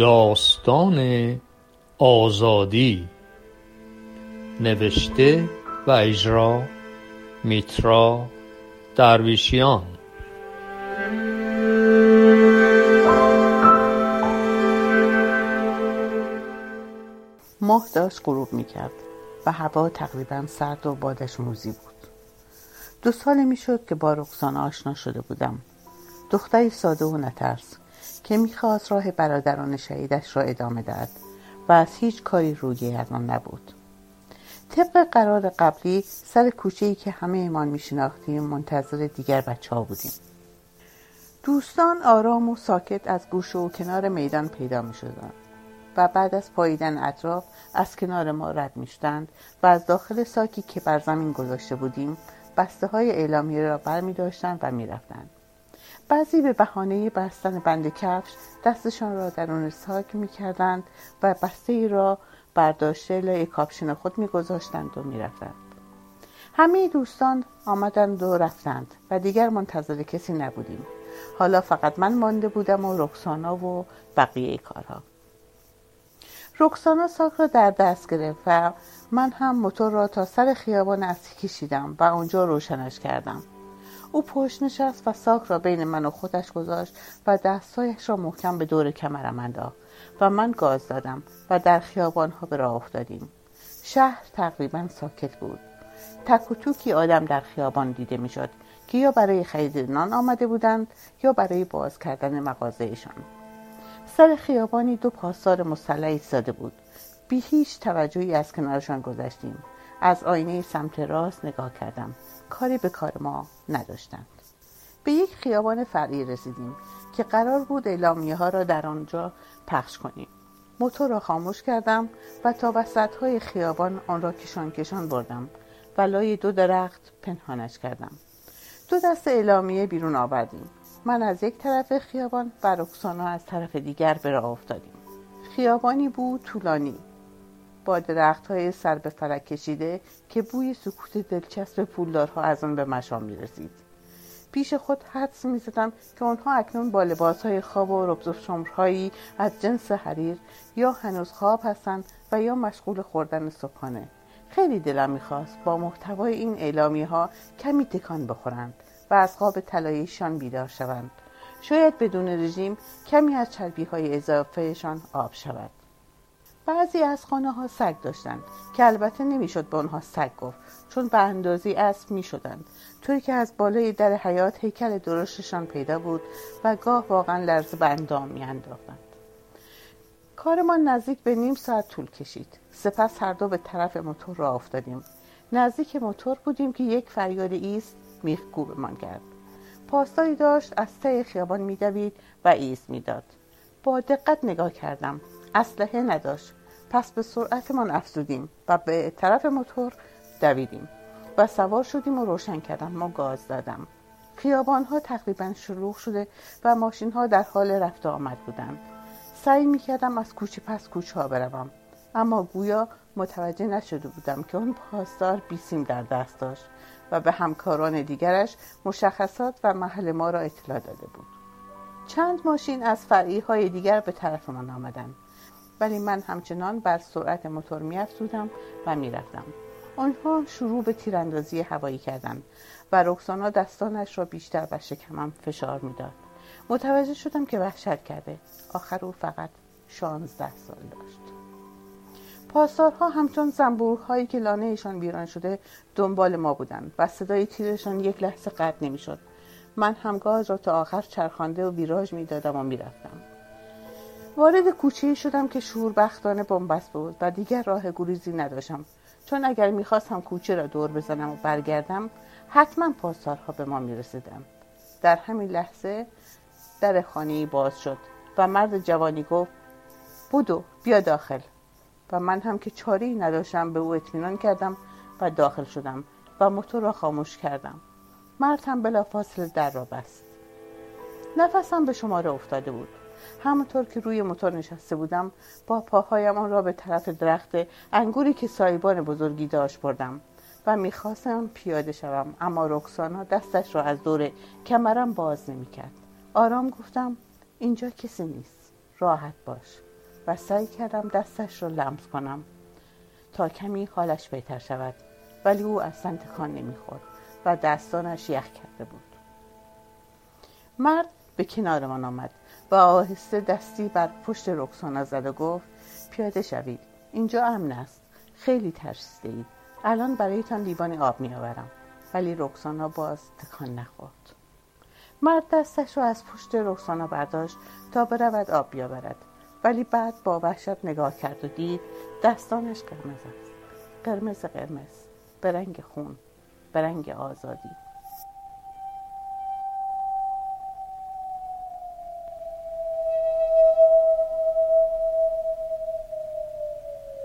داستان آزادی. نوشته و اجرا میترا درویشیان. ماه داشت غروب می‌کرد و هوا تقریبا سرد و بادش موزی بود. دو ساله می‌شد که با رکسانا آشنا شده بودم. دختری ساده و نترس. که می‌خواست راه برادران شهیدش را ادامه دهد و از هیچ کاری روگردان نبود طبق قرار قبلی سر کوچه ای که همه ایمان میشناختیم منتظر دیگر بچه ها بودیم دوستان آرام و ساکت از گوشه و کنار میدان پیدا می شدن و بعد از پاییدن اطراف از کنار ما رد می شدند و از داخل ساکی که بر زمین گذاشته بودیم بسته های اعلامیه را بر می داشتند و می رفتند. بعضی به بهانه بستن بند کفش دستشان را درون ساک می کردند و بسته ای را برداشته لای کاپشن خود می گذاشتند و می رفتند. همه دوستان آمدند و رفتند و دیگر منتظر کسی نبودیم. حالا فقط من مانده بودم و رکسانا و بقیه کارها. رکسانا ساک را در دست گرفت و من هم موتور را تا سر خیابان اصلی کشیدم و اونجا روشنش کردم. او پشت نشست و ساک را بین من و خودش گذاشت و دستایش را محکم به دور کمرم انداخت و من گاز دادم و در خیابان ها به راه افتادیم. شهر تقریبا ساکت بود. تک و توکی آدم در خیابان دیده می‌شد که یا برای خرید نان آمده بودند یا برای باز کردن مغازهشان. سر خیابانی دو پاسدار مسلح ایستاده بود. بی هیچ توجهی از کنارشان گذشتیم. از آینه سمت راست نگاه کردم. کاری به کار ما نداشتند. به یک خیابان فرعی رسیدیم که قرار بود اعلامیه ها را در آنجا پخش کنیم. موتور را خاموش کردم و تا وسط های خیابان آن را کشان کشان بردم و لای دو درخت پنهانش کردم. دو دست اعلامیه بیرون آوردیم. من از یک طرف خیابان و رکسانا از طرف دیگر به راه افتادیم. خیابانی بود طولانی. با درخت های سر به فلک کشیده که بوی سکوت دلچسب پولدارها از آن به مشام می رسید. پیش خود حدس می زدم که آنها اکنون با لباس های خواب و ربز و شمرهایی از جنس حریر یا هنوز خواب هستند و یا مشغول خوردن صبحانه. خیلی دلم می‌خواست با محتوای این اعلامی ها کمی تکان بخورند و از خواب طلاییشان بیدار شوند. شاید بدون رژیم کمی از چربی های اضافهشان آب شود. بعضی از خانه ها سگ داشتند که البته نمی‌شد به آنها سگ گفت چون به اندازی اسب می شدند طوری که از بالای در حیات هیکل درشتشان پیدا بود و گاه واقعا لرزه به اندام می انداختند. کارمان نزدیک به نیم ساعت طول کشید. سپس هر دو به طرف موتور را افتادیم. نزدیک موتور بودیم که یک فریاد ایست میخکوبمان کرد. پاسداری داشت از ته خیابان میدوید و ایست می‌داد. با دقت نگاه کردم. اسلحه نداشت. پس به سرعتمان افزودیم و به طرف موتور دویدیم. و سوار شدیم و روشن کردم ما گاز دادم خیابان ها تقریبا شلوغ شده و ماشین ها در حال رفت آمد بودند. سعی می کردم از کوچه پس کوچه ها بروم. اما گویا متوجه نشده بودم که اون پاسدار بیسیم در دست داشت و به همکاران دیگرش مشخصات و محل ما را اطلاع داده بود. چند ماشین از فرعی دیگر به طرف من آمدند. ولی من همچنان بر سرعت موتور میافزودم و می‌رفتم. آنها شروع به تیراندازی هوایی کردند و رکسانا دستانش را بیشتر بر شکمم فشار می‌داد. متوجه شدم که وحشت کرده. آخر او فقط شانزده سال داشت. پاسدارها همچون زنبورهایی که لانهشان بیران شده دنبال ما بودند و صدای تیرشان یک لحظه قطع نمی‌شد. من هم گاز را تا آخر چرخانده و ویراژ می‌دادم و می‌رفتم. وارد کوچه شدم که شوربختانه بنبست بود و دیگر راه گریزی نداشتم. چون اگر می‌خواستم کوچه را دور بزنم و برگردم حتما پاسدارها به ما می‌رسیدند. در همین لحظه در خانه باز شد و مرد جوانی گفت بودو بیا داخل. و من هم که چاره ای نداشتم به او اطمینان کردم و داخل شدم و موتور را خاموش کردم. مرد هم بلا فاصله در را بست. نفسم به شماره افتاده بود. همونطور که روی موتور نشسته بودم با پاهایم آن را به طرف درخت انگوری که سایبان بزرگی داشت بردم و می‌خواستم پیاده شوم اما رکسانا دستش را از دور کمرم باز نمی‌کرد. آرام گفتم اینجا کسی نیست راحت باش و سعی کردم دستش را لمس کنم تا کمی حالش بهتر شود ولی او اصلا تکان نمی‌خورد. و دستانش یخ کرده بود. مرد به کنارمان آمد و آهسته دستی بر پشت رکسانا زد و گفت پیاده شوید اینجا امن است. خیلی ترسیده اید الان برایتان لیوان آب میآورم. ولی رکسانا باز تکان نخورد. مرد دستش را از پشت رکسانا برداشت تا برود آب بیاورد. ولی بعد با وحشت نگاه کرد و دید دستانش قرمز است. قرمز قرمز. به رنگ خون. به رنگ آزادی.